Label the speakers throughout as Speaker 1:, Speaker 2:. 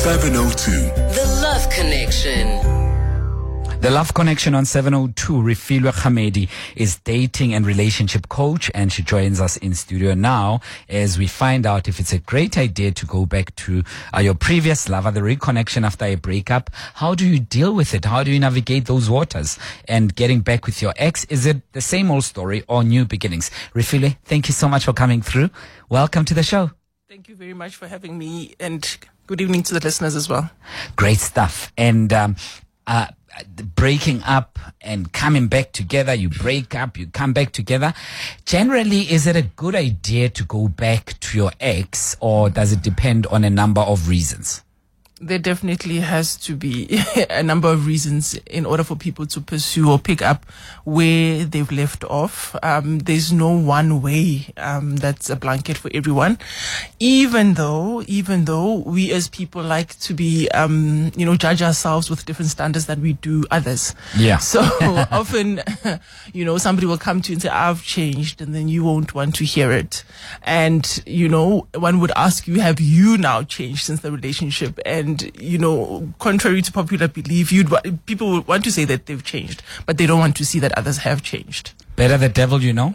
Speaker 1: 702.
Speaker 2: The Love Connection.
Speaker 3: The Love Connection on 702, Refilwe Khamedi is dating and relationship coach and she joins us in studio now as we find out if it's a great idea to go back to uh, your previous lover, the reconnection after a breakup. How do you deal with it? How do you navigate those waters and getting back with your ex? Is it the same old story or new beginnings? Refilwe, thank you so much for coming through. Welcome to the show.
Speaker 4: Thank you very much for having me and good evening to the listeners as well.
Speaker 3: Great stuff. And, um, uh, breaking up and coming back together. You break up, you come back together. Generally, is it a good idea to go back to your ex or does it depend on a number of reasons?
Speaker 4: There definitely has to be a number of reasons in order for people to pursue or pick up where they've left off. Um, there's no one way um, that's a blanket for everyone. Even though, even though we as people like to be, um, you know, judge ourselves with different standards that we do others.
Speaker 3: Yeah.
Speaker 4: So often, you know, somebody will come to you and say, "I've changed," and then you won't want to hear it. And you know, one would ask you, "Have you now changed since the relationship?" And and you know, contrary to popular belief, you'd people would want to say that they've changed, but they don't want to see that others have changed.
Speaker 3: Better the devil you know.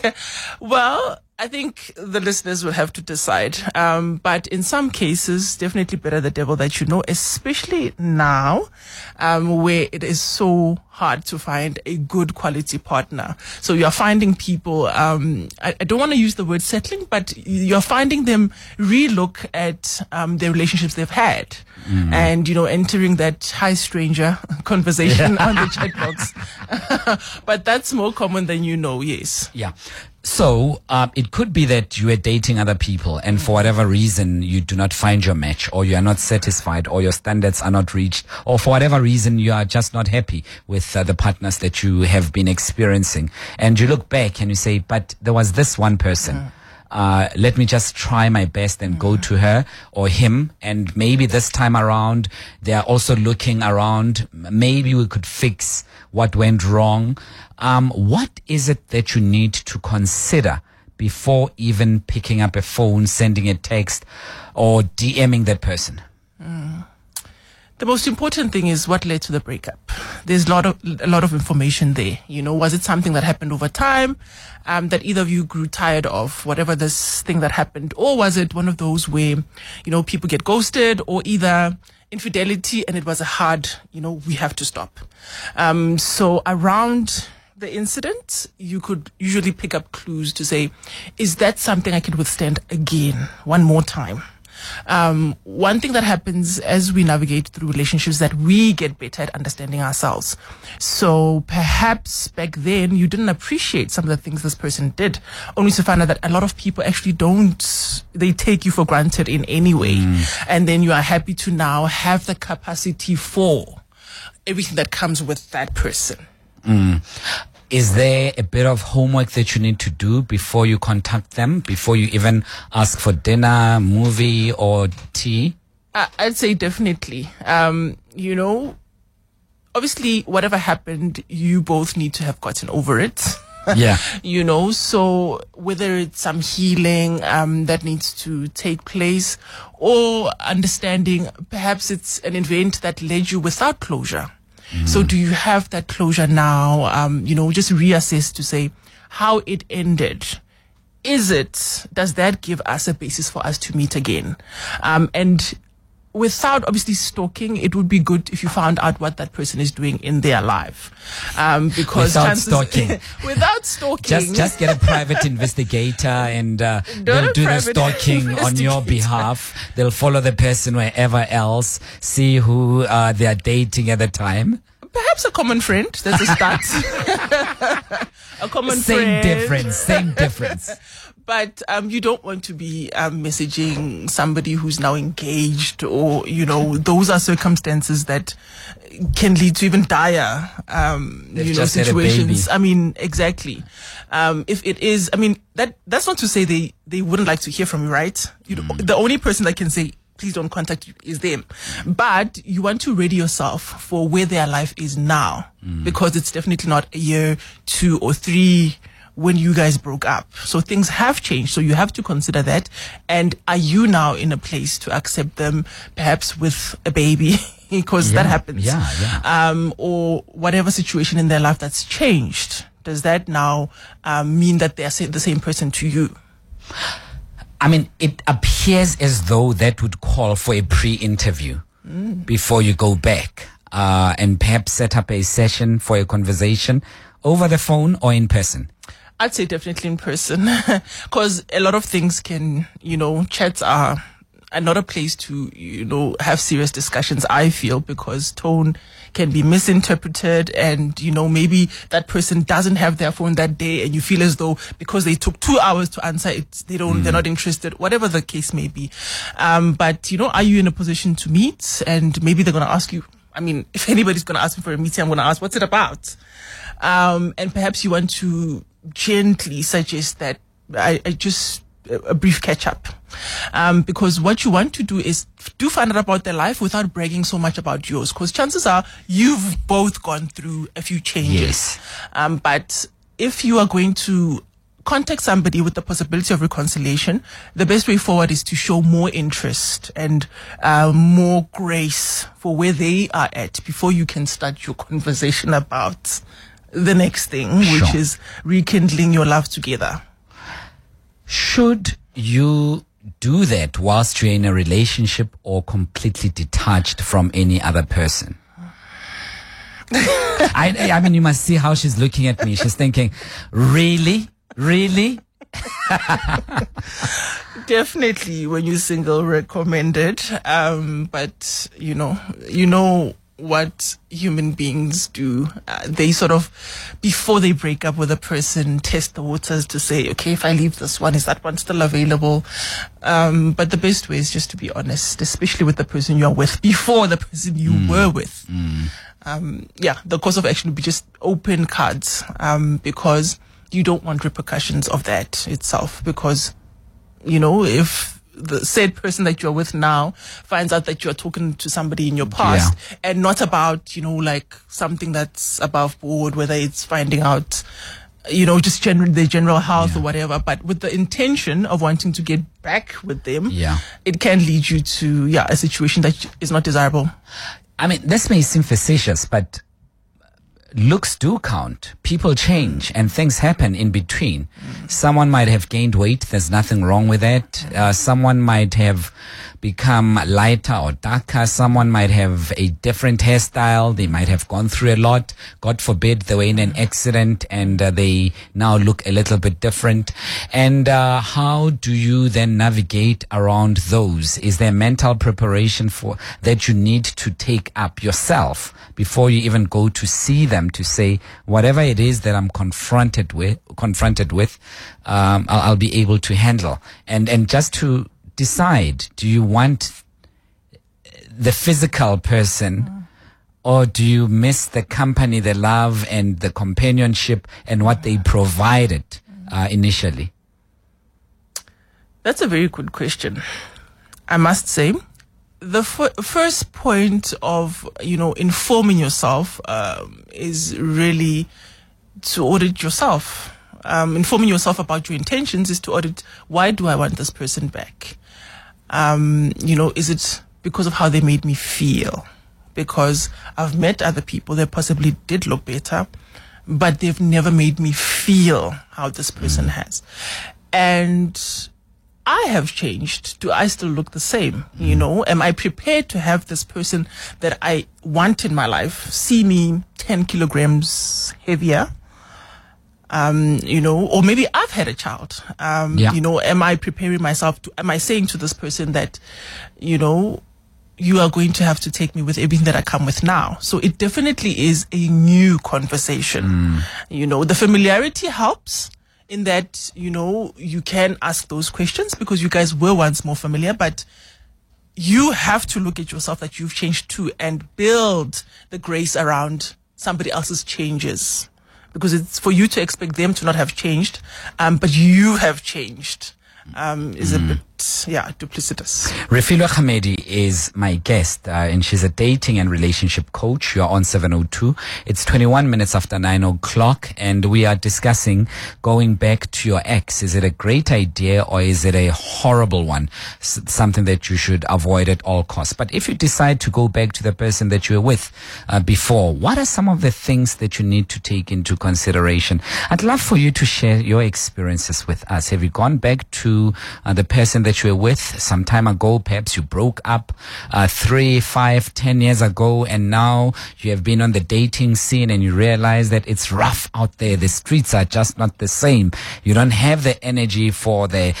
Speaker 4: well, I think the listeners will have to decide. Um, but in some cases, definitely better the devil that you know, especially now, um, where it is so hard to find a good quality partner. So you're finding people, um, I, I, don't want to use the word settling, but you're finding them relook at, um, the relationships they've had mm. and, you know, entering that high stranger conversation yeah. on the chat box. but that's more common than you know. Yes.
Speaker 3: Yeah. So um, it could be that you are dating other people, and for whatever reason you do not find your match, or you are not satisfied, or your standards are not reached, or for whatever reason you are just not happy with uh, the partners that you have been experiencing, and you look back and you say, "But there was this one person." Uh, let me just try my best and go to her or him. And maybe this time around, they are also looking around. Maybe we could fix what went wrong. Um, what is it that you need to consider before even picking up a phone, sending a text, or DMing that person?
Speaker 4: Mm. The most important thing is what led to the breakup. There's a lot of a lot of information there. You know, was it something that happened over time, um, that either of you grew tired of, whatever this thing that happened, or was it one of those where, you know, people get ghosted, or either infidelity and it was a hard, you know, we have to stop. Um, so around the incident, you could usually pick up clues to say, is that something I can withstand again, one more time? Um, one thing that happens as we navigate through relationships that we get better at understanding ourselves. So perhaps back then you didn't appreciate some of the things this person did, only to find out that a lot of people actually don't, they take you for granted in any way. Mm. And then you are happy to now have the capacity for everything that comes with that person.
Speaker 3: Mm. Is there a bit of homework that you need to do before you contact them, before you even ask for dinner, movie, or tea?
Speaker 4: I'd say definitely. Um, you know, obviously, whatever happened, you both need to have gotten over it.
Speaker 3: yeah.
Speaker 4: you know, so whether it's some healing um, that needs to take place or understanding perhaps it's an event that led you without closure. So do you have that closure now? Um, you know, just reassess to say how it ended. Is it, does that give us a basis for us to meet again? Um, and without obviously stalking, it would be good if you found out what that person is doing in their life. Um, because
Speaker 3: without stalking,
Speaker 4: without stalking,
Speaker 3: just just get a private investigator and uh, they'll do the stalking on your behalf. They'll follow the person wherever else, see who uh, they are dating at the time.
Speaker 4: Perhaps a common friend. There's a start. a common friend.
Speaker 3: same
Speaker 4: friend.
Speaker 3: difference. Same difference.
Speaker 4: But um, you don't want to be um, messaging somebody who's now engaged, or you know, those are circumstances that can lead to even dire, um, you know, situations. I mean, exactly. Um, if it is, I mean, that that's not to say they they wouldn't like to hear from you, right? You mm. the only person that can say please don't contact you is them. But you want to ready yourself for where their life is now mm. because it's definitely not a year, two or three when you guys broke up. So things have changed. So you have to consider that. And are you now in a place to accept them, perhaps with a baby? because that happens.
Speaker 3: yeah, yeah.
Speaker 4: Um, or whatever situation in their life that's changed. Does that now um, mean that they are the same person to you?
Speaker 3: I mean, it appears as though that would call for a pre-interview before you go back, uh, and perhaps set up a session for a conversation over the phone or in person.
Speaker 4: I'd say definitely in person because a lot of things can, you know, chats are, are not a place to, you know, have serious discussions, I feel, because tone can be misinterpreted and, you know, maybe that person doesn't have their phone that day and you feel as though because they took two hours to answer it, they don't, they're not interested, whatever the case may be. Um, but, you know, are you in a position to meet? And maybe they're going to ask you, I mean, if anybody's going to ask me for a meeting, I'm going to ask, what's it about? Um, and perhaps you want to gently suggest that I, I just a brief catch up. Um, because what you want to do is do find out about their life without bragging so much about yours. Because chances are you've both gone through a few changes.
Speaker 3: Yes.
Speaker 4: Um, but if you are going to contact somebody with the possibility of reconciliation, the best way forward is to show more interest and uh, more grace for where they are at before you can start your conversation about the next thing, which is rekindling your love together.
Speaker 3: Should you do that whilst you're in a relationship or completely detached from any other person? I, I mean, you must see how she's looking at me. She's thinking, really? Really?
Speaker 4: Definitely, when you're single, recommended. Um, but you know, you know what human beings do. Uh, they sort of, before they break up with a person, test the waters to say, okay, if I leave this one, is that one still available? Um, but the best way is just to be honest, especially with the person you are with before the person you were with. Um, yeah, the course of action would be just open cards, um, because you don't want repercussions of that itself because you know, if the said person that you're with now finds out that you're talking to somebody in your past and not about, you know, like something that's above board, whether it's finding out, you know, just general, their general health or whatever, but with the intention of wanting to get back with them,
Speaker 3: Yeah.
Speaker 4: it can lead you to, yeah, a situation that is not desirable.
Speaker 3: I mean, this may seem facetious, but looks do count. People change and things happen in between. Someone might have gained weight. There's nothing wrong with that. Uh, someone might have become lighter or darker. Someone might have a different hairstyle. They might have gone through a lot. God forbid they were in an accident and uh, they now look a little bit different. And uh, how do you then navigate around those? Is there mental preparation for that you need to take up yourself before you even go to see them to say whatever it is that I'm confronted with, confronted with, um, I'll, I'll be able to handle. And and just to decide, do you want the physical person? Or do you miss the company, the love, and the companionship, and what they provided uh, initially?
Speaker 4: That's a very good question. I must say, the f- first point of you know informing yourself um, is really to audit yourself. Um, informing yourself about your intentions is to audit why do I want this person back? Um, you know, is it because of how they made me feel? Because I've met other people that possibly did look better, but they've never made me feel how this person has. And I have changed. Do I still look the same? You know, am I prepared to have this person that I want in my life see me 10 kilograms heavier? Um, you know, or maybe I've had a child. Um,
Speaker 3: Yeah.
Speaker 4: you know, am I preparing myself to, am I saying to this person that, you know, you are going to have to take me with everything that I come with now. So it definitely is a new conversation. You know, the familiarity helps in that, you know, you can ask those questions because you guys were once more familiar, but you have to look at yourself that you've changed too and build the grace around somebody else's changes because it's for you to expect them to not have changed, um, but you have changed. Um, is a bit yeah, duplicitous.
Speaker 3: Refilwe Khamedi is my guest, uh, and she's a dating and relationship coach. You're on 702. It's 21 minutes after 9 o'clock, and we are discussing going back to your ex. Is it a great idea or is it a horrible one? S- something that you should avoid at all costs. But if you decide to go back to the person that you were with uh, before, what are some of the things that you need to take into consideration? I'd love for you to share your experiences with us. Have you gone back to uh, the person that you were with some time ago? Perhaps you broke up uh, three, five, ten years ago, and now you have been on the dating scene and you realize that it's rough out there. The streets are just not the same. You don't have the energy for the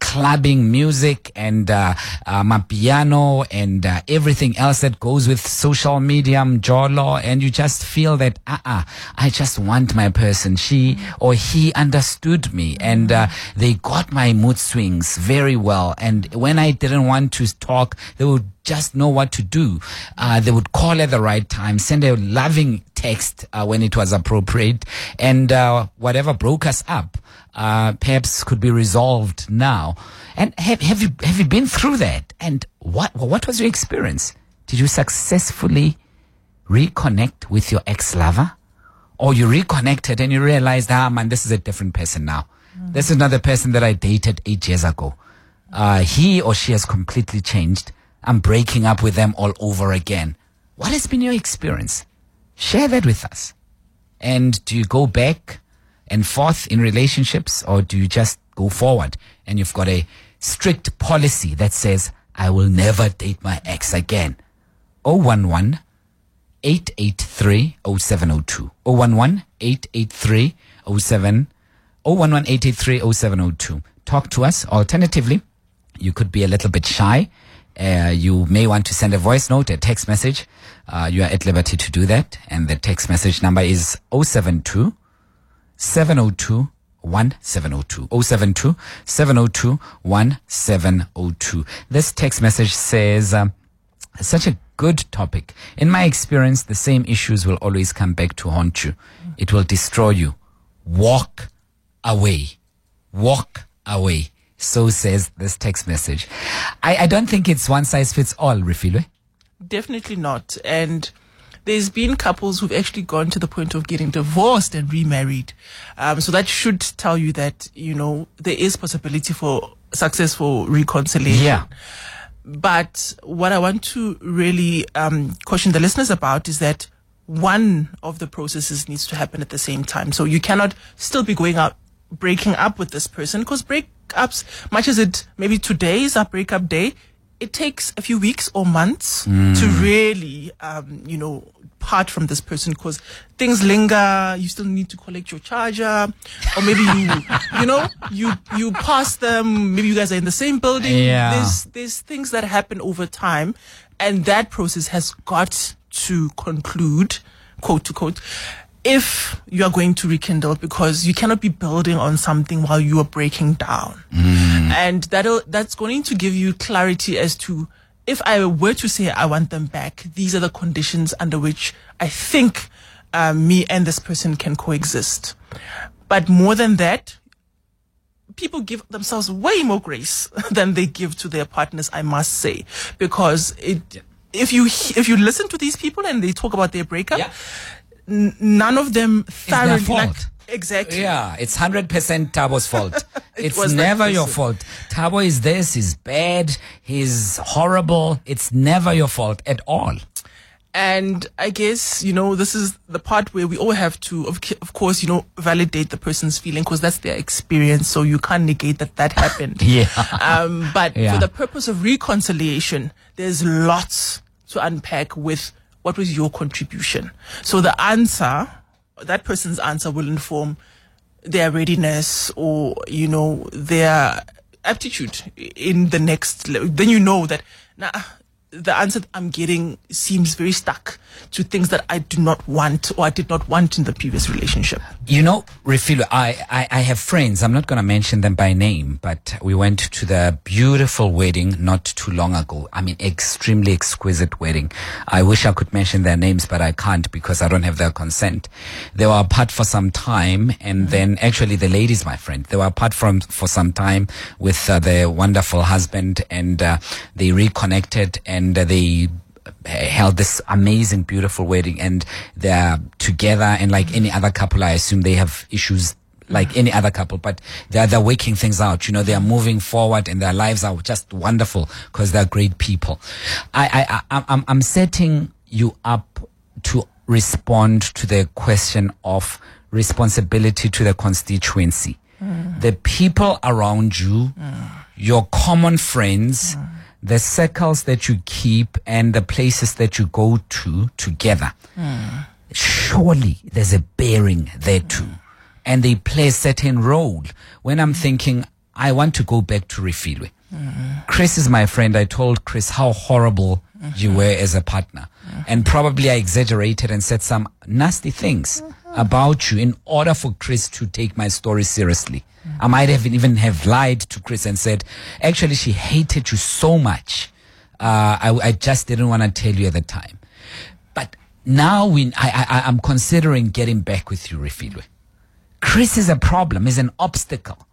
Speaker 3: clubbing music and uh, uh, piano and uh, everything else that goes with social media, jolo, and you just feel that, uh-uh, I just want my person. She or he understood me and uh, they got my mood swings very well. And when I didn't want to talk, they would just know what to do. Uh, they would call at the right time, send a loving text uh, when it was appropriate, and uh, whatever broke us up, uh, perhaps could be resolved now. And have, have you have you been through that? And what what was your experience? Did you successfully reconnect with your ex lover? Or you reconnected and you realized, ah, man, this is a different person now. This is not the person that I dated eight years ago. Uh, he or she has completely changed. I'm breaking up with them all over again. What has been your experience? Share that with us. And do you go back and forth in relationships or do you just go forward and you've got a strict policy that says, I will never date my ex again? 011 883 0702. 011 883 07 011 883 0702. Talk to us. Alternatively, you could be a little bit shy. Uh, you may want to send a voice note, a text message. Uh, you are at liberty to do that. And the text message number is 072 702 1702 072 702 1702. This text message says, um, such a good topic. In my experience, the same issues will always come back to haunt you. It will destroy you. Walk away. Walk away. So says this text message. I, I don't think it's one size fits all, Refilwe.
Speaker 4: Definitely not. And there's been couples who've actually gone to the point of getting divorced and remarried. Um, so that should tell you that, you know, there is possibility for successful reconciliation.
Speaker 3: Yeah.
Speaker 4: But what I want to really um, caution the listeners about is that one of the processes needs to happen at the same time. So you cannot still be going out breaking up with this person because breakups, much as it maybe today is our breakup day, it takes a few weeks or months to really, um, you know, part from this person because things linger. You still need to collect your charger, or maybe you, you know, you you pass them. Maybe you guys are in the same building.
Speaker 3: Yeah.
Speaker 4: There's there's things that happen over time, and that process has got to conclude, quote to quote, if you are going to rekindle because you cannot be building on something while you are breaking down. And that'll, that's going to give you clarity as to if I were to say I want them back, these are the conditions under which I think uh, me and this person can coexist. But more than that, people give themselves way more grace than they give to their partners, I must say, because it, if you, if you listen to these people and they talk about their breakup,
Speaker 3: Yeah.
Speaker 4: N- none of them thoroughly like exactly
Speaker 3: Yeah, it's 100% Thabo's fault. it's
Speaker 4: was that
Speaker 3: never your fault. Tabo is this, he's bad, he's horrible. It's never your fault at all.
Speaker 4: and i guess you know this is the part where we all have to of, of course you know validate the person's feeling because that's their experience so you can't negate that that happened
Speaker 3: Yeah.
Speaker 4: um but
Speaker 3: Yeah.
Speaker 4: for the purpose of reconciliation there's lots to unpack with what was your contribution? So the answer that person's answer will inform their readiness or you know their aptitude in the next level then you know that nah, the answer that i'm getting seems very stuck to things that I do not want or I did not want in the previous relationship.
Speaker 3: You know, Refilwe, I, I, I have friends, I'm not going to mention them by name, but we went to the beautiful wedding not too long ago. I mean, extremely exquisite wedding. I wish I could mention their names, but I can't because I don't have their consent. They were apart for some time and then actually the lady's my friend. They were apart from, for some time with uh, their wonderful husband and uh, they reconnected and uh, they held this amazing, beautiful wedding and they're together and like any other couple, I assume they have issues like any other couple, but they're, they're working things out. You know, they are moving forward and their lives are just wonderful because they're great people. I, I, I, I'm, I'm setting you up to respond to the question of responsibility to the constituency. The people around you, your common friends, the circles that you keep and the places that you go to together. Surely there's a bearing there too. And they play a certain role. When I'm thinking, I want to go back to Refilwe. Chris is my friend. I told Chris how horrible you were as a partner. And probably I exaggerated and said some nasty things about you in order for Chris to take my story seriously. I might have even have lied to Chris and said, actually, she hated you so much. Uh, I, I just didn't want to tell you at the time. But now we, I, I, I'm considering getting back with you, Refilwe. Chris is a problem, is an obstacle.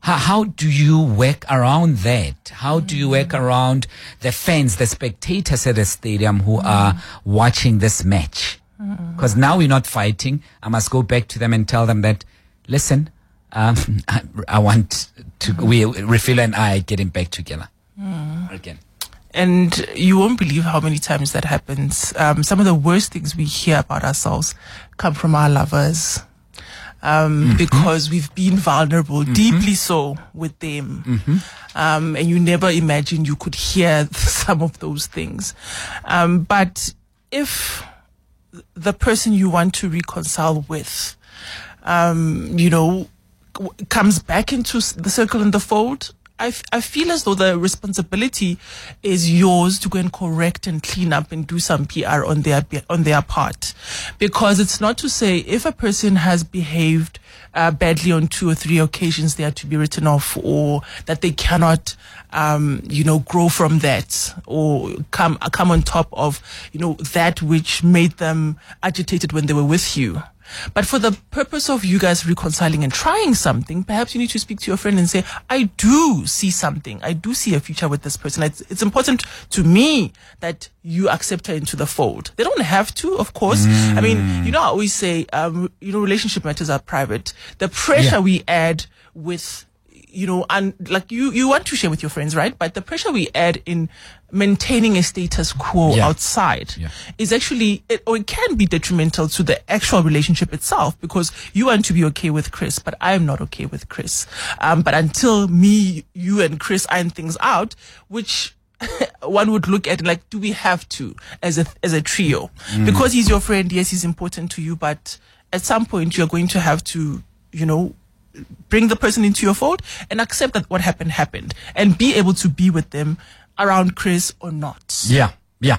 Speaker 3: How do you work around that? How do you work around the fans, the spectators at the stadium who are watching this match? Because now we're not fighting. I must go back to them and tell them that, listen, um, I, I want to, we, Refilwe and I are getting back together again.
Speaker 4: And you won't believe how many times that happens. Um, some of the worst things we hear about ourselves come from our lovers. Um, because we've been vulnerable, deeply so with them. Um, and you never imagine you could hear some of those things. Um, but if the person you want to reconcile with, um, you know, comes back into the circle and the fold, I, f- I feel as though the responsibility is yours to go and correct and clean up and do some PR on their on their part, because it's not to say if a person has behaved uh, badly on two or three occasions they are to be written off or that they cannot um, you know grow from that or come come on top of you know that which made them agitated when they were with you. But for the purpose of you guys reconciling and trying something, perhaps you need to speak to your friend and say, I do see something. I do see a future with this person. It's, it's important to me that you accept her into the fold. They don't have to, of course. I mean, you know, I always say, um, you know, relationship matters are private. The pressure
Speaker 3: Yeah.
Speaker 4: we add with you know, and like you, you want to share with your friends, right? But the pressure we add in maintaining a status quo
Speaker 3: Yeah.
Speaker 4: outside
Speaker 3: Yeah.
Speaker 4: is actually, it, or it can be detrimental to the actual relationship itself because you want to be okay with Chris, but I'm not okay with Chris. Um, but until me, you and Chris iron things out, which one would look at like, do we have to as a, as a trio? Because he's your friend, yes, he's important to you, but at some point you're going to have to, you know, bring the person into your fold and accept that what happened happened and be able to be with them around Chris or not.
Speaker 3: Yeah, yeah.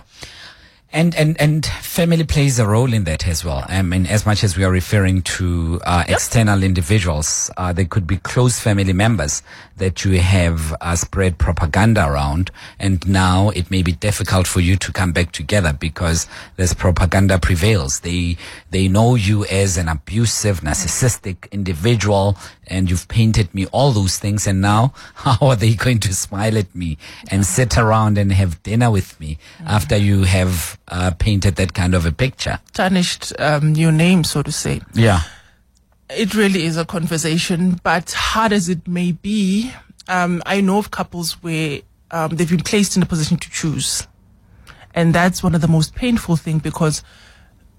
Speaker 3: And, and, and family plays a role in that as well. I mean, as much as we are referring to uh, external individuals, uh, they could be close family members that you have uh, spread propaganda around. And now it may be difficult for you to come back together because this propaganda prevails. They, they know you as an abusive, narcissistic individual and you've painted me all those things. And now how are they going to smile at me and sit around and have dinner with me after you have uh, painted that kind of a picture?
Speaker 4: Tarnished um, your name, so to say.
Speaker 3: Yeah.
Speaker 4: It really is a conversation, but hard as it may be, um, I know of couples where um, they've been placed in a position to choose. And that's one of the most painful things because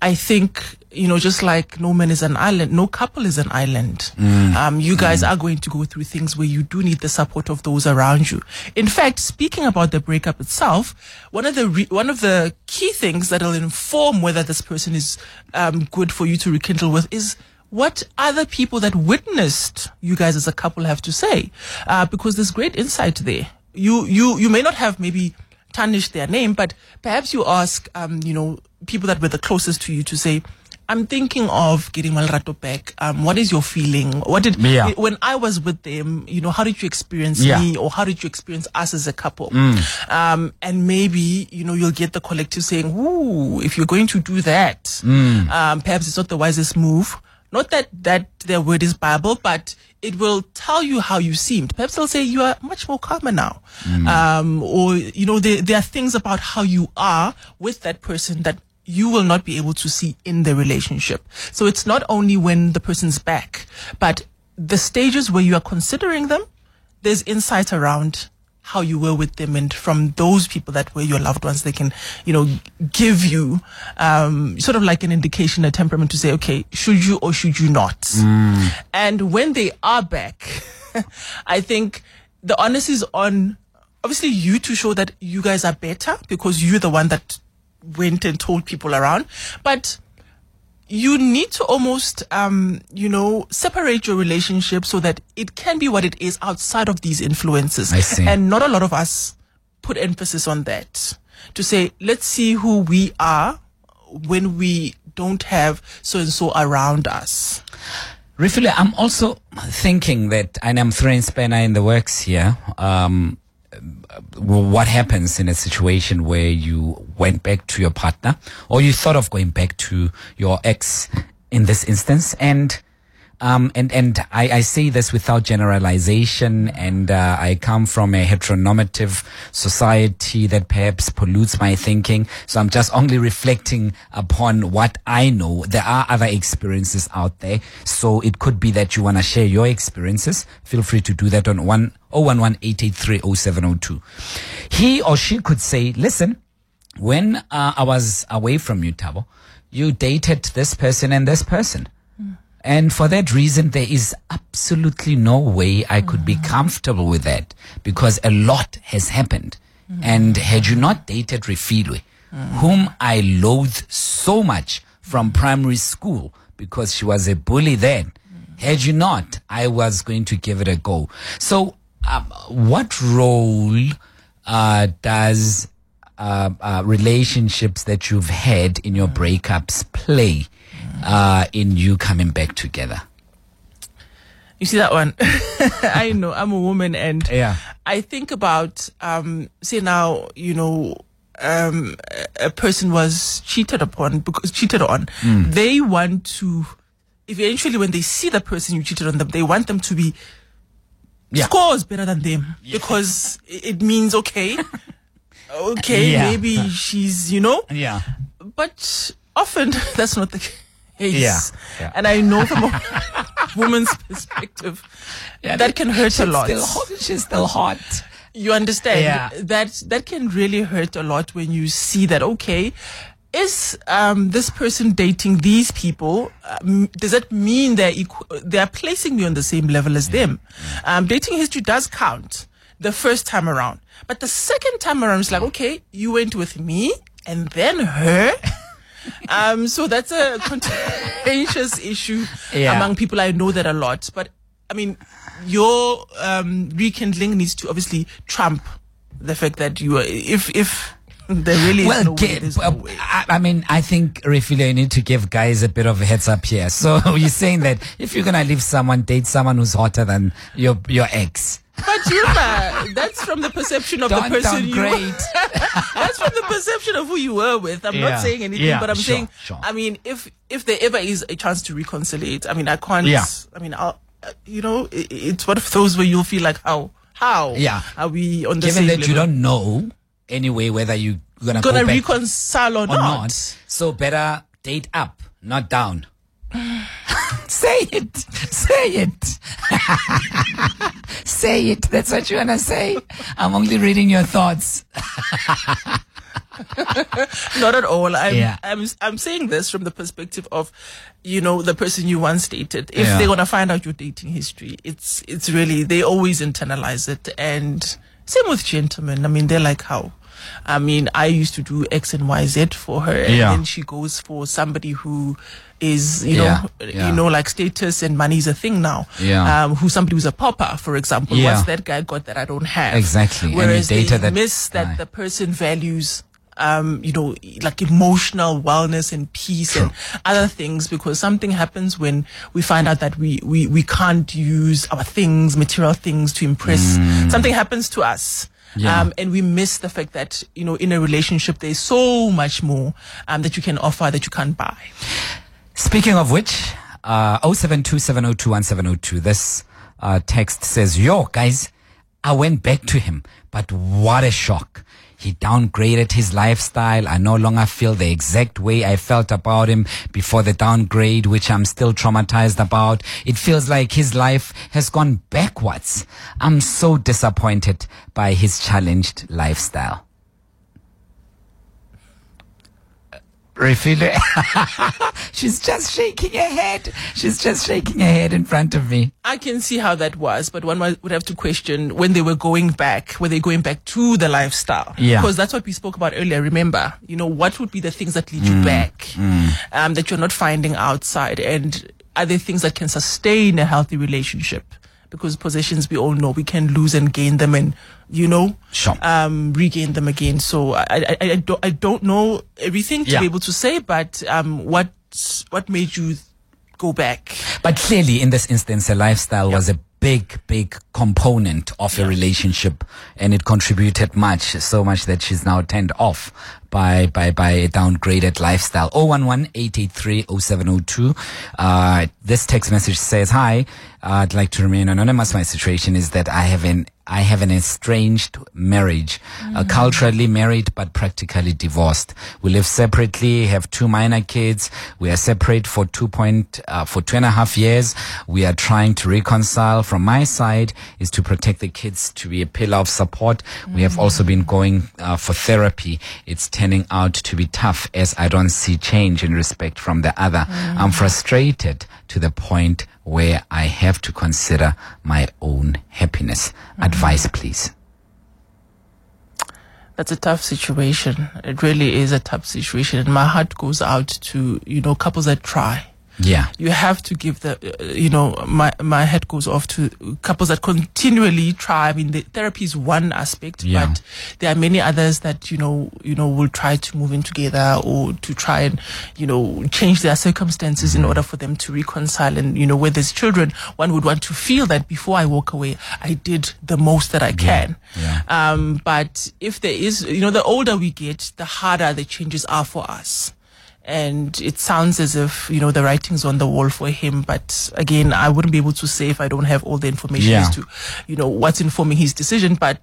Speaker 4: I think, you know, just like no man is an island, no couple is an island. Um, you guys are going to go through things where you do need the support of those around you. In fact, speaking about the breakup itself, one of the, re- one of the key things that'll inform whether this person is, um, good for you to rekindle with is what other people that witnessed you guys as a couple have to say. Uh, because there's great insight there. You, you, you may not have maybe tarnished their name, but perhaps you ask, um, you know, people that were the closest to you to say, I'm thinking of getting Malrato back. Um, what is your feeling? What did
Speaker 3: Yeah.
Speaker 4: when I was with them? You know, how did you experience
Speaker 3: Yeah.
Speaker 4: me, or how did you experience us as a couple?
Speaker 3: Mm.
Speaker 4: Um, and maybe you know you'll get the collective saying, "Ooh, if you're going to do that,
Speaker 3: Mm.
Speaker 4: um, perhaps it's not the wisest move." Not that that their word is Bible, but it will tell you how you seemed. Perhaps they'll say you are much more calmer now, um, or you know there there are things about how you are with that person that you will not be able to see in the relationship. So it's not only when the person's back, but the stages where you are considering them, there's insight around how you were with them and from those people that were your loved ones they can you know give you um, sort of like an indication a temperament to say okay should you or should you not and when they are back i think the onus is on obviously you to show that you guys are better because you're the one that went and told people around but you need to almost um you know separate your relationship so that it can be what it is outside of these influences
Speaker 3: I see.
Speaker 4: and not a lot of us put emphasis on that to say let's see who we are when we don't have so and so around us
Speaker 3: Refilwe, I'm also thinking that, and I'm throwing spanner in the works here. Um, what happens in a situation where you went back to your partner, or you thought of going back to your ex in this instance, and um, and and I, I say this without generalization, and uh, I come from a heteronormative society that perhaps pollutes my thinking. So I'm just only reflecting upon what I know. There are other experiences out there, so it could be that you want to share your experiences. Feel free to do that on one oh one one eight eight three oh seven oh two. He or she could say, "Listen." when uh, I was away from you, Thabo, you dated this person and this person. And for that reason, there is absolutely no way I could be comfortable with that because a lot has happened. And had you not dated Refilwe, whom I loathe so much from primary school because she was a bully then, had you not, I was going to give it a go. So, um, what role uh, does uh, uh, relationships that you've had in your breakups play uh, in you coming back together?
Speaker 4: You see that one? I know I'm a woman and
Speaker 3: Yeah.
Speaker 4: I think about um say now, you know, um a person was cheated upon because cheated on.
Speaker 3: Hmm.
Speaker 4: They want to eventually when they see the person you cheated on them, they want them to be
Speaker 3: Yeah.
Speaker 4: scores better than them because it means okay. okay,
Speaker 3: Yeah.
Speaker 4: maybe she's, you know,
Speaker 3: Yeah.
Speaker 4: but often that's not the case.
Speaker 3: Yeah, yeah.
Speaker 4: And I know from a woman's perspective, that can hurt a lot.
Speaker 3: Still hot. She's still hot.
Speaker 4: You understand
Speaker 3: Yeah.
Speaker 4: that that can really hurt a lot when you see that. Okay, is um, this person dating these people? Um, does that mean they're equ- they are placing me on the same level as them? Um, dating history does count the first time around, but the second time around, it's like okay, you went with me and then her. um, so that's a contentious issue
Speaker 3: Yeah.
Speaker 4: among people. I know that a lot, but I mean, your um, rekindling needs to obviously trump the fact that you are. If if there really is
Speaker 3: Well,
Speaker 4: no way,
Speaker 3: ge-
Speaker 4: no
Speaker 3: uh. I, I mean, I think, Refilwe, you need to give guys a bit of a heads up here. So you're saying that if you're going to leave someone, date someone who's hotter than your, your ex.
Speaker 4: But Yuma, that's from the perception of
Speaker 3: Don't
Speaker 4: the person you.
Speaker 3: downgrade.
Speaker 4: that's from the perception of who you were with. I'm
Speaker 3: Yeah.
Speaker 4: not saying anything,
Speaker 3: Yeah,
Speaker 4: but I'm
Speaker 3: sure,
Speaker 4: saying.
Speaker 3: sure.
Speaker 4: I mean, if if there ever is a chance to reconciliate, I mean, I can't.
Speaker 3: Yeah.
Speaker 4: I mean, I'll, uh, you know, i it's one of those where you'll feel like, how how
Speaker 3: Yeah.
Speaker 4: are we on the
Speaker 3: Given
Speaker 4: same
Speaker 3: that you don't know anyway whether you're to
Speaker 4: gonna
Speaker 3: go back
Speaker 4: reconcile or, not.
Speaker 3: So better date up, not down. Say it. Say it. say it. That's what you want to say. I'm only reading your thoughts.
Speaker 4: Not at all. I'm,
Speaker 3: Yeah.
Speaker 4: I'm, I'm saying this from the perspective of, you know, the person you once dated. If
Speaker 3: Yeah.
Speaker 4: they're going to find out your dating history, it's, it's really, they always internalize it. And same with gentlemen. I mean, they're like, how? I mean, I used to do X and Y Z for her, and
Speaker 3: Yeah.
Speaker 4: then she goes for somebody who is, you
Speaker 3: Yeah,
Speaker 4: know,
Speaker 3: yeah.
Speaker 4: you know, like status and money is a thing now.
Speaker 3: Yeah.
Speaker 4: Um, who somebody who's a popper, for example.
Speaker 3: Yeah.
Speaker 4: What's that guy got that I don't have?
Speaker 3: Exactly. And
Speaker 4: Whereas they
Speaker 3: that
Speaker 4: miss that the person values um, you know, like emotional wellness and peace and other things because something happens when we find out that we, we, we can't use our things, material things to impress. Something happens to us.
Speaker 3: Mm. Yeah.
Speaker 4: Um, and we miss the fact that, you know, in a relationship, there's so much more, um, that you can offer that you can't buy.
Speaker 3: Speaking of which, uh, 0727021702, this uh, text says, Yo, guys, I went back to him, but what a shock. He downgraded his lifestyle. I no longer feel the exact way I felt about him before the downgrade, which I'm still traumatized about. It feels like his life has gone backwards. I'm so disappointed by his challenged lifestyle. Refilwe. She's just shaking her head. She's just shaking her head in front of me.
Speaker 4: I can see how that was, but one would have to question when they were going back, were they going back to the lifestyle?
Speaker 3: Yeah.
Speaker 4: Because that's what we spoke about earlier. Remember, you know, what would be the things that lead
Speaker 3: Mm.
Speaker 4: you back, um, that you're not finding outside? And are there things that can sustain a healthy relationship? Because possessions, we all know we can lose and gain them and, you know,
Speaker 3: Sure.
Speaker 4: um, regain them again. So I, I, I, don't, I don't know everything to
Speaker 3: Yeah.
Speaker 4: be able to say, but, um, what, what made you go back?
Speaker 3: But clearly, in this instance, a lifestyle was a big, big component of a relationship, and it contributed much, so much that she's now turned off by by by a downgraded lifestyle. 011-883-0702. Uh, this text message says, "Hi, uh, I'd like to remain anonymous. My situation is that I have an I have an estranged marriage, uh, culturally married but practically divorced. We live separately, have two minor kids. We are separate for two point uh, for two and a half years. We are trying to reconcile. From my side, is to protect the kids, to be a pillar of support. We have also been going uh, for therapy. It's turning out to be tough as I don't see change in respect from the other. I'm frustrated to the point where I have to consider my own happiness. Mm-hmm. Advice, please.
Speaker 4: That's a tough situation. It really is a tough situation. And my heart goes out to, you know, couples that try.
Speaker 3: Yeah.
Speaker 4: You have to give the, uh, you know, my, my head goes off to couples that continually try. I mean, the therapy is one aspect,
Speaker 3: Yeah.
Speaker 4: but there are many others that, you know, you know, will try to move in together or to try and, you know, change their circumstances
Speaker 3: Mm-hmm.
Speaker 4: in order for them to reconcile. And, you know, where there's children, one would want to feel that before I walk away, I did the most that I can.
Speaker 3: yeah.
Speaker 4: Um, but if there is, you know, the older we get, the harder the changes are for us. And it sounds as if, you know, the writing's on the wall for him. But again, I wouldn't be able to say if I don't have all the information
Speaker 3: Yeah.
Speaker 4: as to, you know, what's informing his decision. But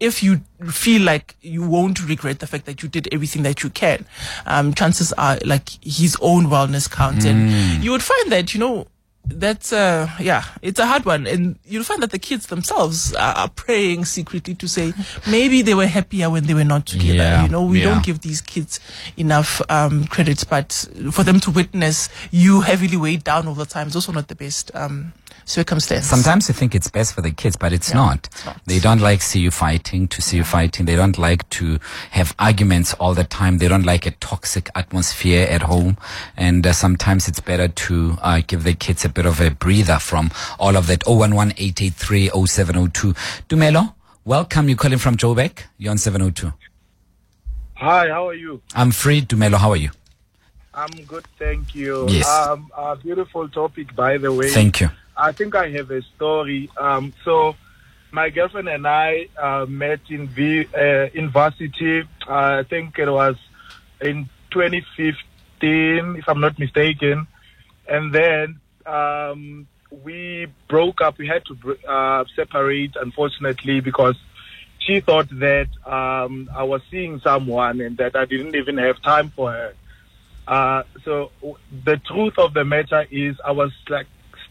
Speaker 4: if you feel like you won't regret the fact that you did everything that you can, um, chances are like his own wellness counts.
Speaker 3: Mm.
Speaker 4: And you would find that, you know, that's uh yeah it's a hard one and you'll find that the kids themselves are, are praying secretly to say maybe they were happier when they were not together
Speaker 3: Yeah,
Speaker 4: you know we
Speaker 3: yeah.
Speaker 4: don't give these kids enough um credit but for them to witness you heavily weighed down all the time is also not the best um circumstance
Speaker 3: Sometimes you think it's best for the kids, but it's,
Speaker 4: Yeah,
Speaker 3: not.
Speaker 4: it's not.
Speaker 3: They don't like see you fighting, to see you fighting. They don't like to have arguments all the time. They don't like a toxic atmosphere at home. And uh, sometimes it's better to uh, give the kids a bit of a breather from all of that. 011-883-0702. Tumelo, welcome. You're calling from Joburg. You're on 702.
Speaker 1: Hi, how are you?
Speaker 3: I'm free. Dumelo, how are you?
Speaker 1: I'm good, thank you.
Speaker 3: Yes.
Speaker 1: Um, a beautiful topic, by the way.
Speaker 3: Thank you.
Speaker 1: I think I have a story. Um, so, my girlfriend and I uh, met in the uh, in varsity. Uh, I think it was in 2015, if I'm not mistaken. And then um, we broke up. We had to uh, separate, unfortunately, because she thought that um, I was seeing someone and that I didn't even have time for her. Uh, so the truth of the matter is, I was like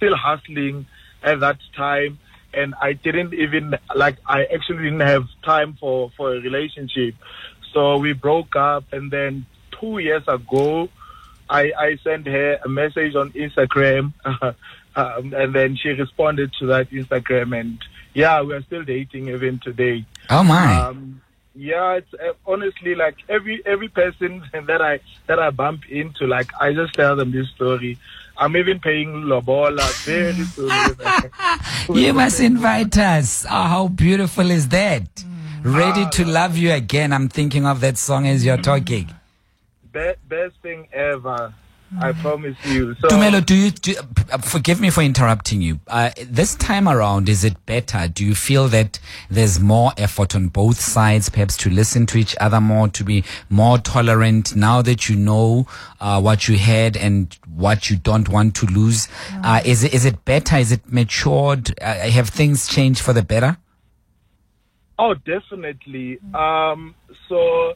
Speaker 1: still hustling at that time, and I didn't even like I actually didn't have time for for a relationship. So we broke up, and then two years ago, I I sent her a message on Instagram, um, and then she responded to that Instagram, and yeah, we are still dating even today.
Speaker 3: Oh my.
Speaker 1: Um, yeah, it's uh, honestly like every every person that I that I bump into, like I just tell them this story. I'm even paying lobola very soon.
Speaker 3: You must invite us. Oh, how beautiful is that? Ready ah, to love you again. I'm thinking of that song as you're talking.
Speaker 1: Be- best thing ever. I promise you. So
Speaker 3: Tumelo, do you, do, uh, forgive me for interrupting you. Uh, this time around, is it better? Do you feel that there's more effort on both sides, perhaps to listen to each other more, to be more tolerant now that you know uh, what you had and what you don't want to lose? Uh, is, it, is it better? Is it matured? Uh, have things changed for the better?
Speaker 1: Oh, definitely. Um, so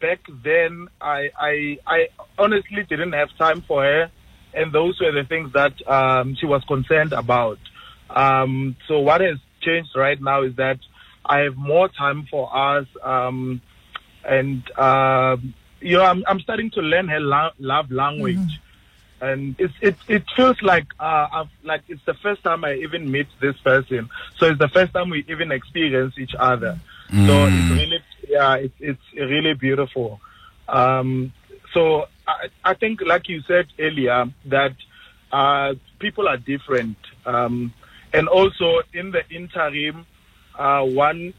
Speaker 1: back then, I, I, I honestly didn't have time for her, and those were the things that um, she was concerned about. Um, so what has changed right now is that I have more time for us, um, and um you know, I'm, I'm starting to learn her la- love language. And it's, it it feels like uh, I've, like it's the first time I even meet this person. So it's the first time we even experience each other. So it's really yeah, it's it's really beautiful. Um, so I, I think, like you said earlier, that uh, people are different, um, and also in the interim, uh, one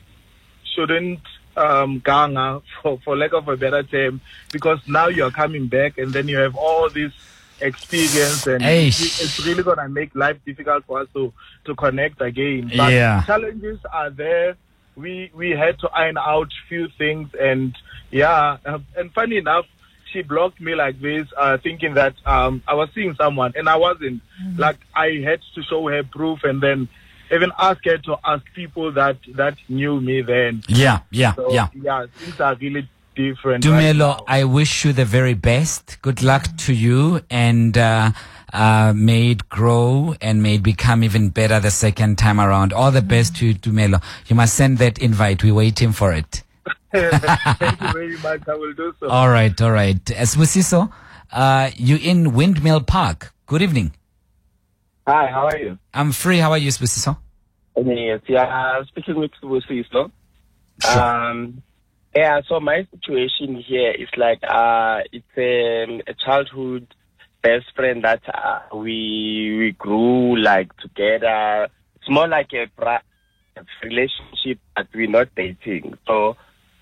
Speaker 1: shouldn't um, ganga for for lack of a better term, because now you are coming back, and then you have all this experience, and
Speaker 3: Eish.
Speaker 1: it's really gonna make life difficult for us to to connect again. But
Speaker 3: Yeah.
Speaker 1: challenges are there. We we had to iron out few things, and yeah, uh, and funny enough, she blocked me like this, uh, thinking that um, I was seeing someone, and I wasn't. Like I had to show her proof, and then even ask her to ask people that that knew me then.
Speaker 3: Yeah, yeah,
Speaker 1: So
Speaker 3: yeah.
Speaker 1: yeah, things are really different.
Speaker 3: Tumelo,
Speaker 1: now.
Speaker 3: I wish you the very best. Good luck to you and uh, uh, may it grow and may it become even better the second time around. All the best to you, Tumelo. You must send that invite. We're waiting for it.
Speaker 1: Thank you very much. I will do so.
Speaker 3: All right, all right. Sibusiso, uh, you in Windmill Park. Good evening.
Speaker 5: Hi, how are you?
Speaker 3: I'm free. How are you, Sibusiso?
Speaker 5: Yes, yeah, speaking with Sibusiso. Um, yeah, so my situation here is like, uh, it's um, a childhood best friend that uh, we we grew like together. It's more like a bra- relationship, but we're not dating. So,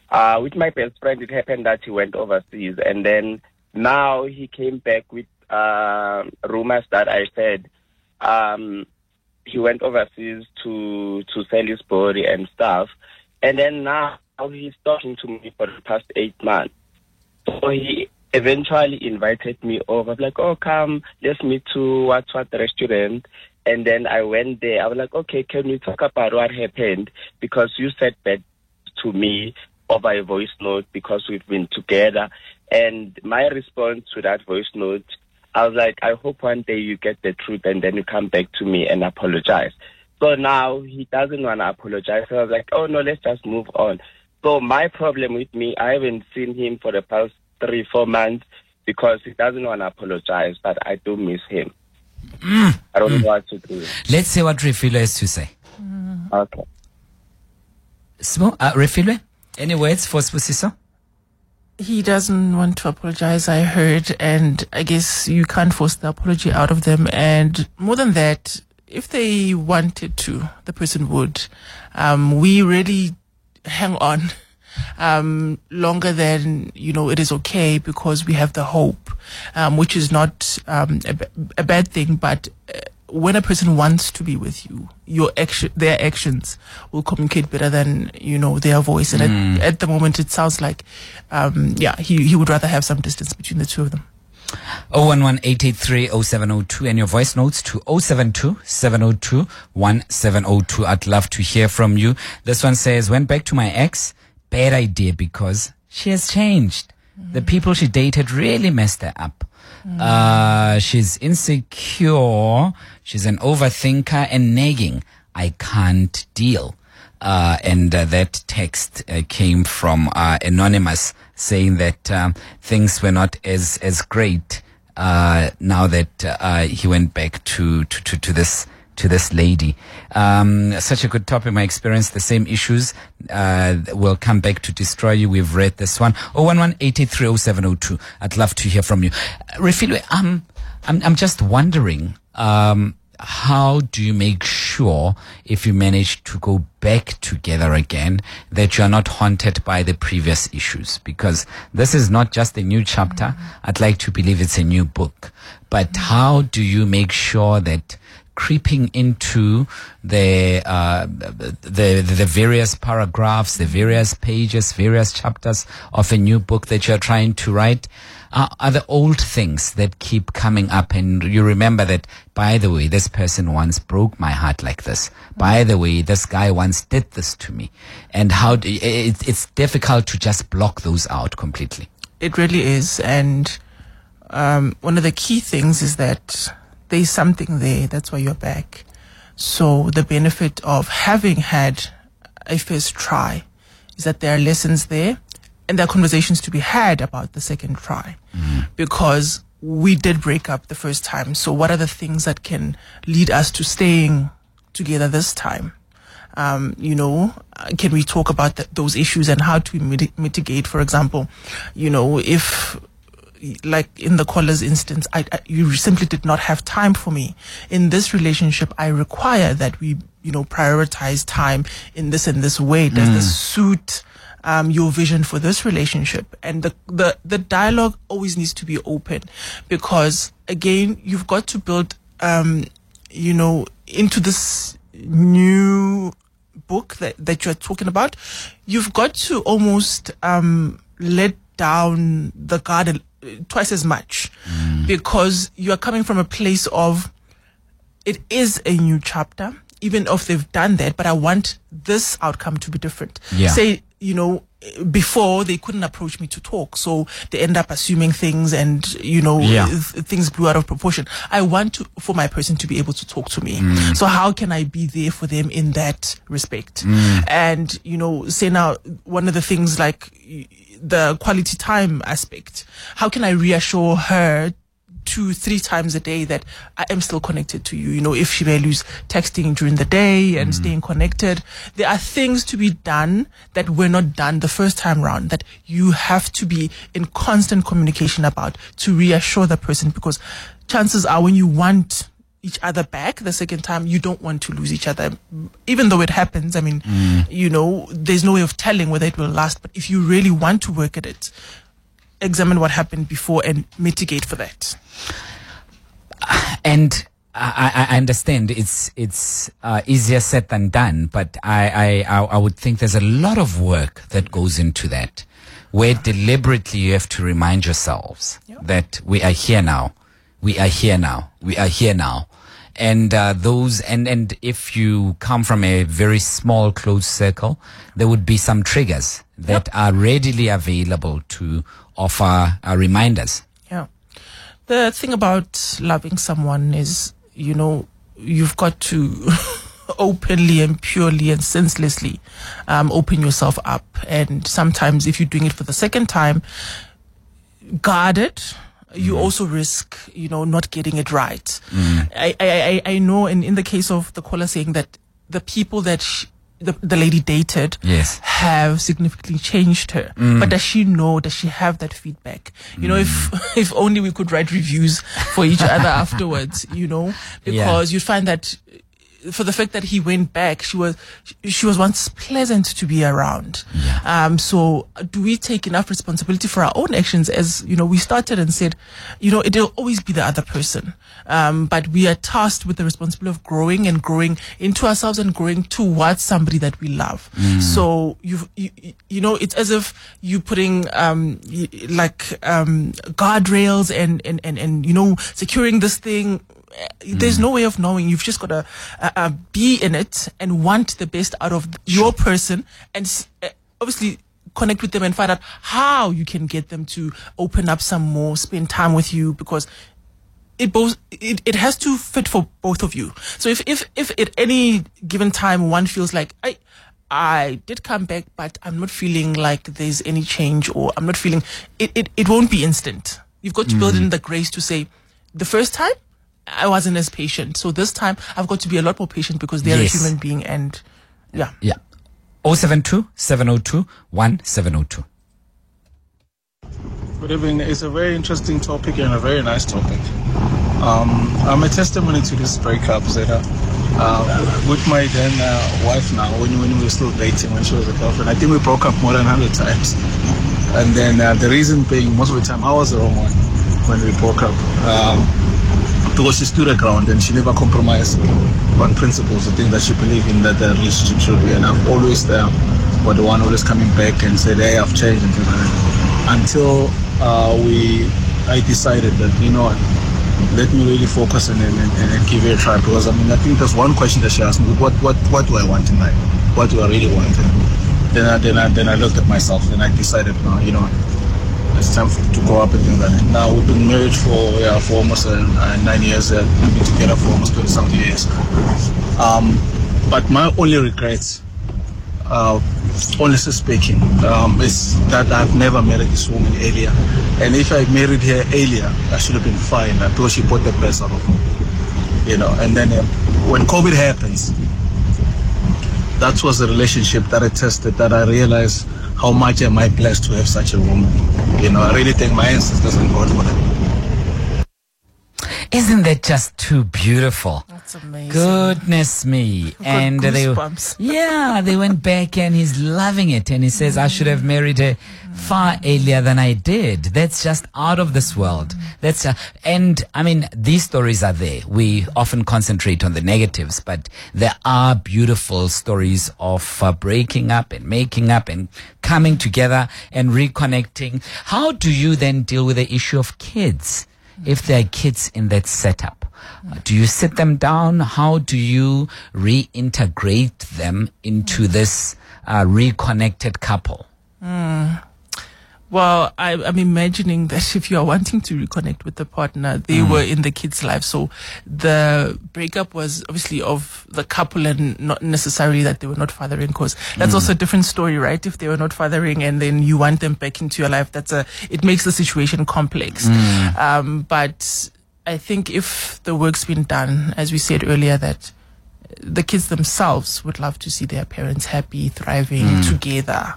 Speaker 5: uh, with my best friend, it happened that he went overseas, and then now he came back with uh, rumors that I said. Um, he went overseas to to sell his body and stuff, and then now he's talking to me for the past eight months. So he eventually invited me over. Like, oh, come, let's meet to what's what what restaurant. And then I went there. I was like, okay, can we talk about what happened? Because you said that to me over a voice note because we've been together. And my response to that voice note, I was like, I hope one day you get the truth and then you come back to me and apologize. So now he doesn't want to apologize. So I was like, oh no, let's just move on. So my problem with me, I haven't seen him for the past three, four months because he doesn't want to apologize, but I do miss him. I don't know what to do.
Speaker 3: Let's see what Refilwe has to say.
Speaker 5: Okay.
Speaker 3: Smo, uh, Refilwe, any words for Sibusiso?
Speaker 4: He doesn't want to apologize, I heard, and I guess you can't force the apology out of them. And more than that, if they wanted to, the person would. Um, we really hang on um, longer than you know it is okay because we have the hope, um, which is not um, a, a bad thing. But uh, when a person wants to be with you, your action, their actions will communicate better than you know their voice. And at, at the moment, it sounds like, um, yeah, he he would rather have some distance between the two of them.
Speaker 3: 011-883-0702 and your voice notes to 072-702-1702. I'd love to hear from you. This one says, went back to my ex. Bad idea because she has changed. The people she dated really messed her up. Uh, she's insecure. She's an overthinker and nagging. I can't deal. Uh, and uh, that text uh, came from uh, anonymous saying that um, things were not as as great uh, now that uh, he went back to to to, to this to this lady. Um, such a good topic. My experience, the same issues uh, will come back to destroy you. We've read this one. 011 883 I'd love to hear from you. Uh, Refilwe, um, I'm, I'm just wondering. Um, how do you make sure if you manage to go back together again that you are not haunted by the previous issues because this is not just a new chapter mm-hmm. i'd like to believe it's a new book but mm-hmm. how do you make sure that creeping into the, uh, the, the various paragraphs, the various pages, various chapters of a new book that you're trying to write are, are the old things that keep coming up. And you remember that, by the way, this person once broke my heart like this. By the way, this guy once did this to me. And how do, it, it's difficult to just block those out completely.
Speaker 4: It really is. And um, one of the key things is that there's something there. That's why you're back. So the benefit of having had a first try is that there are lessons there and there are conversations to be had about the second try mm. because we did break up the first time. So what are the things that can lead us to staying together this time? Um, you know, can we talk about th- those issues and how to mit- mitigate? For example, you know, if like in the caller's instance, I, I, you simply did not have time for me. In this relationship, I require that we, you know, prioritize time in this and this way. Does mm. this suit um, your vision for this relationship. And the, the, the dialogue always needs to be open because again, you've got to build, um, you know, into this new book that, that you're talking about, you've got to almost, um, let down the guard twice as much mm. because you are coming from a place of it is a new chapter even if they've done that but i want this outcome to be different
Speaker 3: yeah.
Speaker 4: say you know, before they couldn't approach me to talk. So they end up assuming things and, you know,
Speaker 3: yeah.
Speaker 4: th- things grew out of proportion. I want to, for my person to be able to talk to me. Mm. So how can I be there for them in that respect?
Speaker 3: Mm.
Speaker 4: And, you know, say now, one of the things like the quality time aspect, how can I reassure her two, three times a day that I am still connected to you. You know, if she values texting during the day and mm. staying connected, there are things to be done that were not done the first time round that you have to be in constant communication about to reassure the person because chances are when you want each other back the second time you don't want to lose each other even though it happens i mean
Speaker 3: mm.
Speaker 4: you know there's no way of telling whether it will last but if you really want to work at it examine what happened before and mitigate for that.
Speaker 3: And I, I understand it's it's uh, easier said than done, but I, I I would think there's a lot of work that goes into that, where deliberately you have to remind yourselves yep. that we are here now, we are here now, we are here now, and uh, those and and if you come from a very small closed circle, there would be some triggers that yep. are readily available to offer uh, reminders.
Speaker 4: Yeah. The thing about loving someone is, you know, you've got to openly and purely and senselessly um, open yourself up. And sometimes, if you're doing it for the second time, guard it. You mm. also risk, you know, not getting it right.
Speaker 3: Mm.
Speaker 4: I, I, I know, in, in the case of the caller saying that the people that she, the, the lady dated
Speaker 3: yes.
Speaker 4: have significantly changed her.
Speaker 3: Mm.
Speaker 4: But does she know? Does she have that feedback? You mm. know, if mm. if only we could write reviews for each other afterwards, you know, because
Speaker 3: yeah.
Speaker 4: you find that for the fact that he went back, she was she was once pleasant to be around.
Speaker 3: Yeah.
Speaker 4: Um, so do we take enough responsibility for our own actions? As you know, we started and said, you know, it'll always be the other person. Um, but we are tasked with the responsibility of growing and growing into ourselves and growing towards somebody that we love.
Speaker 3: Mm.
Speaker 4: So you, you you know, it's as if you're putting um like um guardrails and and and and you know securing this thing there's no way of knowing. You've just got to uh, uh, be in it and want the best out of your person and uh, obviously connect with them and find out how you can get them to open up some more, spend time with you because it both it, it has to fit for both of you. So if if if at any given time one feels like I I did come back but I'm not feeling like there's any change or I'm not feeling it it, it won't be instant. You've got to build
Speaker 3: mm.
Speaker 4: in the grace to say the first time I wasn't as patient. So this time I've got to be a lot more patient because they're
Speaker 3: Yes.
Speaker 4: a human being and yeah.
Speaker 3: Yeah. 072 702 1702.
Speaker 6: Good evening. It's a very interesting topic and a very nice topic. Um, I'm a testimony to this breakup, Zeta. Uh, with my then uh, wife now, when, when we were still dating, when she was a girlfriend, I think we broke up more than 100 times. And then uh, the reason being, most of the time, I was the wrong one when we broke up. Um, because she stood her ground and she never compromised on principles, the things that she believed in that the relationship should be. And I've always there, but the one always coming back and said, "Hey, I've changed," and. Until uh, we, I decided that you know let me really focus and, and, and, give it a try. Because I mean, I think there's one question that she asked me: What what what do I want life? What do I really want? And then I then I then I looked at myself and I decided, no, you know. It's time for, to grow up and things that. Now we've been married for yeah for almost uh, nine years. Uh, we've been together for almost twenty something years. Um, but my only regret, uh, honestly speaking, um, is that I've never married this woman earlier. And if I married her earlier, I should have been fine uh, because she put the best out of me. You know. And then uh, when COVID happens, that was a relationship that I tested. That I realized how much am I blessed to have such a woman. You know, I really thank my ancestors and God for that.
Speaker 3: Isn't that just too beautiful?
Speaker 4: That's amazing.
Speaker 3: Goodness me. And they. Yeah, they went back and he's loving it and he says I should have married her far earlier than I did. That's just out of this world. That's uh, and I mean these stories are there. We often concentrate on the negatives, but there are beautiful stories of uh, breaking up and making up and coming together and reconnecting. How do you then deal with the issue of kids? if there are kids in that setup? Do you sit them down? How do you reintegrate them into this uh, reconnected couple?
Speaker 4: Well, I, I'm imagining that if you are wanting to reconnect with the partner, they
Speaker 3: Mm.
Speaker 4: were in the kid's life. So the breakup was obviously of the couple and not necessarily that they were not fathering because that's
Speaker 3: Mm.
Speaker 4: also a different story, right? If they were not fathering and then you want them back into your life, that's a, it makes the situation complex.
Speaker 3: Mm.
Speaker 4: Um, but I think if the work's been done, as we said earlier, that the kids themselves would love to see their parents happy, thriving
Speaker 3: Mm.
Speaker 4: together.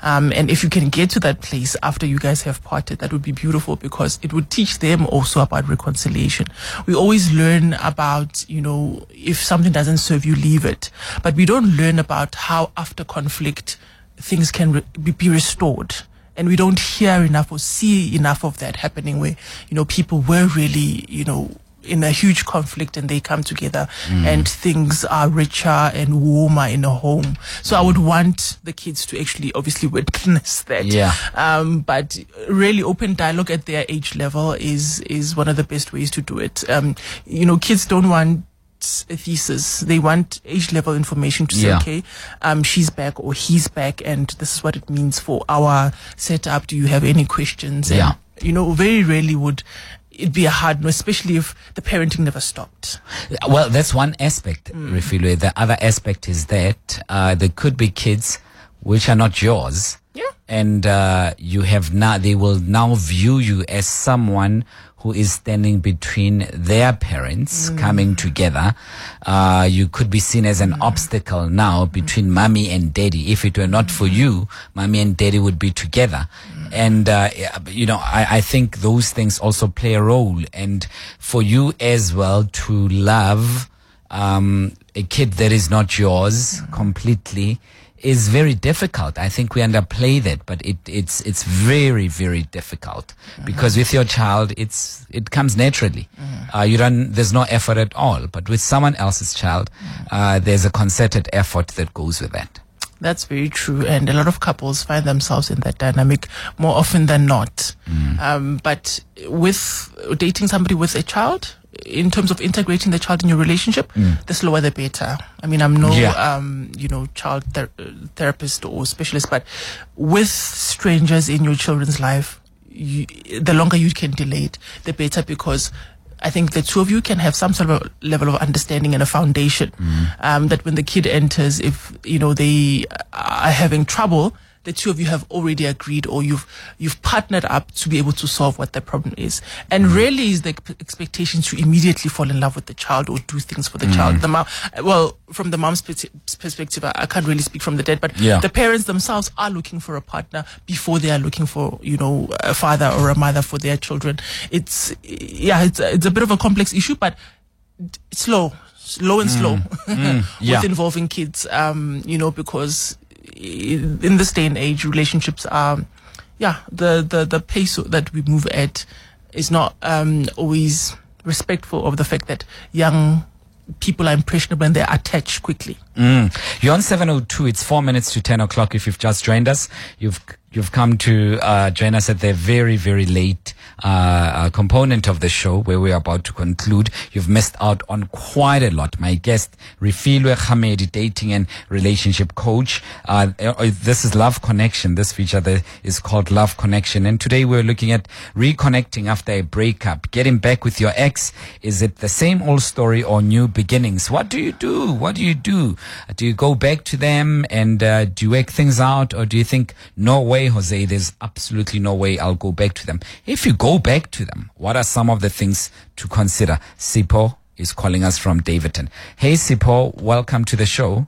Speaker 4: Um, and if you can get to that place after you guys have parted, that would be beautiful because it would teach them also about reconciliation. We always learn about, you know, if something doesn't serve you, leave it. But we don't learn about how after conflict things can re- be, be restored. And we don't hear enough or see enough of that happening where, you know, people were really, you know, in a huge conflict and they come together and things are richer and warmer in a home. So I would want the kids to actually obviously witness that.
Speaker 3: Yeah.
Speaker 4: Um, but really open dialogue at their age level is, is one of the best ways to do it. Um, you know, kids don't want a thesis. They want age level information to say,
Speaker 3: Yeah.
Speaker 4: okay, um, she's back or he's back and this is what it means for our setup. Do you have any questions? And,
Speaker 3: Yeah.
Speaker 4: You know, very rarely would it be a hard no, especially if the parenting never stopped.
Speaker 3: Well, that's one aspect, Refilwe. The other aspect is that uh, there could be kids which are not yours.
Speaker 4: Yeah.
Speaker 3: And uh, you have now, they will now view you as someone who is standing between their parents coming together. Uh, you could be seen as an obstacle now between mommy and daddy. If it were not for you, mommy and daddy would be together. And, uh, you know, I, I think those things also play a role. And for you as well to love, um, a kid that is not yours completely is very difficult. I think we underplay that, but it, it's it's very very difficult because with your child, it's it comes naturally. Uh, you don't there's no effort at all. But with someone else's child, uh, there's a concerted effort that goes with that.
Speaker 4: That's very true. And a lot of couples find themselves in that dynamic more often than not. Um, but with dating somebody with a child, in terms of integrating the child in your relationship, the slower the better. I mean, I'm no,
Speaker 3: Yeah.
Speaker 4: um, you know, child ther- uh, therapist or specialist, but with strangers in your children's life, you, the longer you can delay it, the better because I think the two of you can have some sort of level of understanding and a foundation. Um, that when the kid enters, if you know they are having trouble, the two of you have already agreed or you've you've partnered up to be able to solve what the problem is. And mm. rarely is the expectation to immediately fall in love with the child or do things for the mm. child. The mom, well, from the mom's perspective, I, I can't really speak from the dad, but
Speaker 3: Yeah.
Speaker 4: the parents themselves are looking for a partner before they are looking for you know a father or a mother for their children. It's yeah, it's it's a bit of a complex issue, but slow, slow and mm. slow with
Speaker 3: yeah.
Speaker 4: involving kids. Um, you know, because in this day and age, relationships are, yeah, the the the pace that we move at is not um always respectful of the fact that young people are impressionable and they attach quickly.
Speaker 3: Mm. You're on 702. It's four minutes to 10 o'clock. If you've just joined us, you've, you've come to, uh, join us at the very, very late, uh, uh, component of the show where we're about to conclude. You've missed out on quite a lot. My guest, Refilwe Hamedi, dating and relationship coach. Uh, uh, this is Love Connection. This feature that is called Love Connection. And today we're looking at reconnecting after a breakup, getting back with your ex. Is it the same old story or new beginnings? What do you do? What do you do? Do you go back to them and uh, do you work things out, or do you think, no way, Jose, there's absolutely no way I'll go back to them? If you go back to them, what are some of the things to consider? Sipho is calling us from Daveyton. Hey, Sipho, welcome to the show.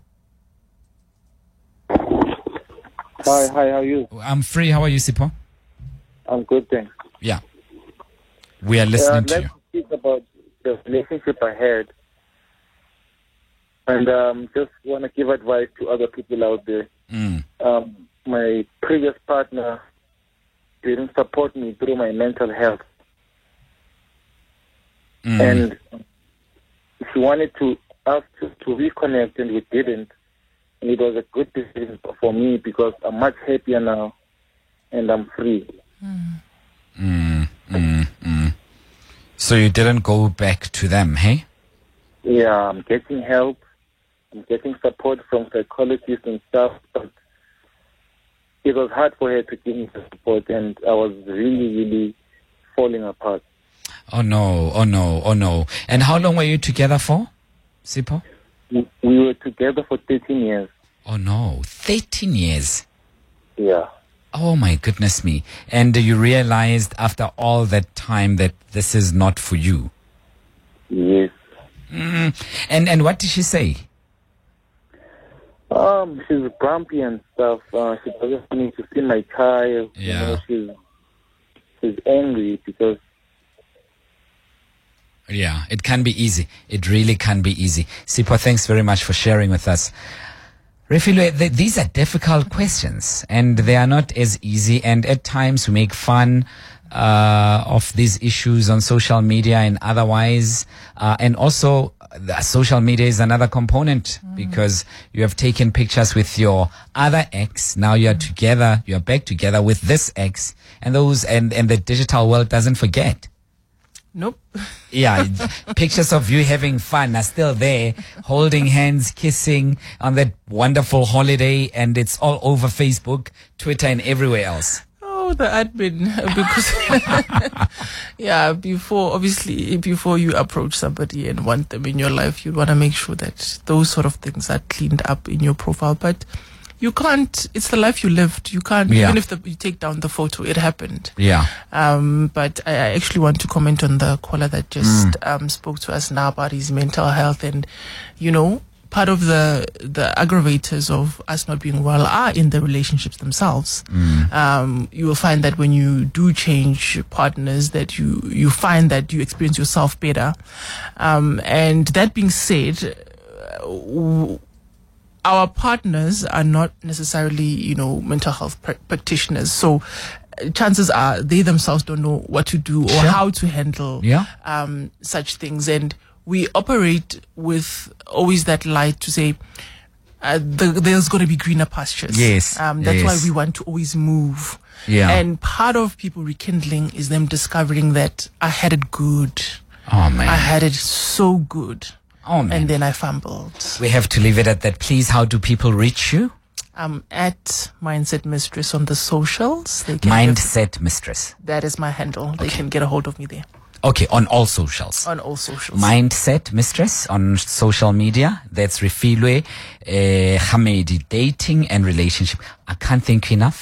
Speaker 7: Hi, hi, how are you?
Speaker 3: I'm free. How are you, Sipho?
Speaker 7: I'm good, thanks.
Speaker 3: Yeah. We are
Speaker 7: Uh,
Speaker 3: listening to
Speaker 7: let's
Speaker 3: you.
Speaker 7: speak about the relationship I had. And um, just want to give advice to other people out there.
Speaker 3: Mm.
Speaker 7: Um, my previous partner didn't support me through my mental health.
Speaker 3: Mm.
Speaker 7: And she wanted to us to, to reconnect, and we didn't. And it was a good decision for me because I'm much happier now and I'm free.
Speaker 3: Mm, mm, mm. So you didn't go back to them, hey?
Speaker 7: Yeah, I'm getting help. I'm getting support from psychologists and stuff, but it was hard for her to give me the support, and I was really, really falling apart.
Speaker 3: Oh no, oh no, oh no. And how long were you together for, Sipho?
Speaker 7: We we were together for 13 years.
Speaker 3: Oh no, 13 years.
Speaker 7: Yeah.
Speaker 3: Oh my goodness me. And you realized after all that time that this is not for you.
Speaker 7: Yes.
Speaker 3: Mm. And and what did she say?
Speaker 7: Um, she's grumpy and stuff. Uh, she doesn't me to see my child.
Speaker 3: Yeah.
Speaker 7: You know, she's she's angry because
Speaker 3: Yeah, it can be easy. It really can be easy. Sipho, thanks very much for sharing with us. Refilwe, th- these are difficult questions and they are not as easy. And at times we make fun uh, of these issues on social media and otherwise. Uh, and also, social media is another component because you have taken pictures with your other ex. Now you are together. You are back together with this ex, and those and and the digital world doesn't forget.
Speaker 4: Nope.
Speaker 3: Yeah, pictures of you having fun are still there, holding hands, kissing on that wonderful holiday, and it's all over Facebook, Twitter, and everywhere else.
Speaker 4: Oh, the admin. Because, yeah, before, obviously, before you approach somebody and want them in your life, you want to make sure that those sort of things are cleaned up in your profile. But you can't, it's the life you lived. You can't,
Speaker 3: Yeah.
Speaker 4: even if the, you take down the photo, it happened.
Speaker 3: Yeah.
Speaker 4: Um, but I, I actually want to comment on the caller that just um, spoke to us now about his mental health, and you know, part of the the aggravators of us not being well are in the relationships themselves. Um, you will find that when you do change partners, that you you find that you experience yourself better. Um, and that being said. uh, w- our partners are not necessarily, you know, mental health pr- practitioners. So uh, chances are they themselves don't know what to do or
Speaker 3: Sure.
Speaker 4: how to handle
Speaker 3: Yeah.
Speaker 4: um, such things. And we operate with always that light to say, uh, the, there's going to be greener pastures.
Speaker 3: Yes,
Speaker 4: Um, that's
Speaker 3: yes.
Speaker 4: why we want to always move.
Speaker 3: Yeah.
Speaker 4: And part of people rekindling is them discovering that I had it good.
Speaker 3: Oh man.
Speaker 4: I had it so good.
Speaker 3: oh man.
Speaker 4: And then I fumbled.
Speaker 3: we have to leave it at that. Please, how do people reach you?
Speaker 4: I'm at Mindset Mistress on the socials. They can give-
Speaker 3: Mindset Mistress.
Speaker 4: that is my handle. They can get a hold of me there.
Speaker 3: Okay, on all socials.
Speaker 4: on all socials.
Speaker 3: Mindset Mistress on social media. That's Refilwe uh, Hamedi. Dating and relationship. I can't thank you enough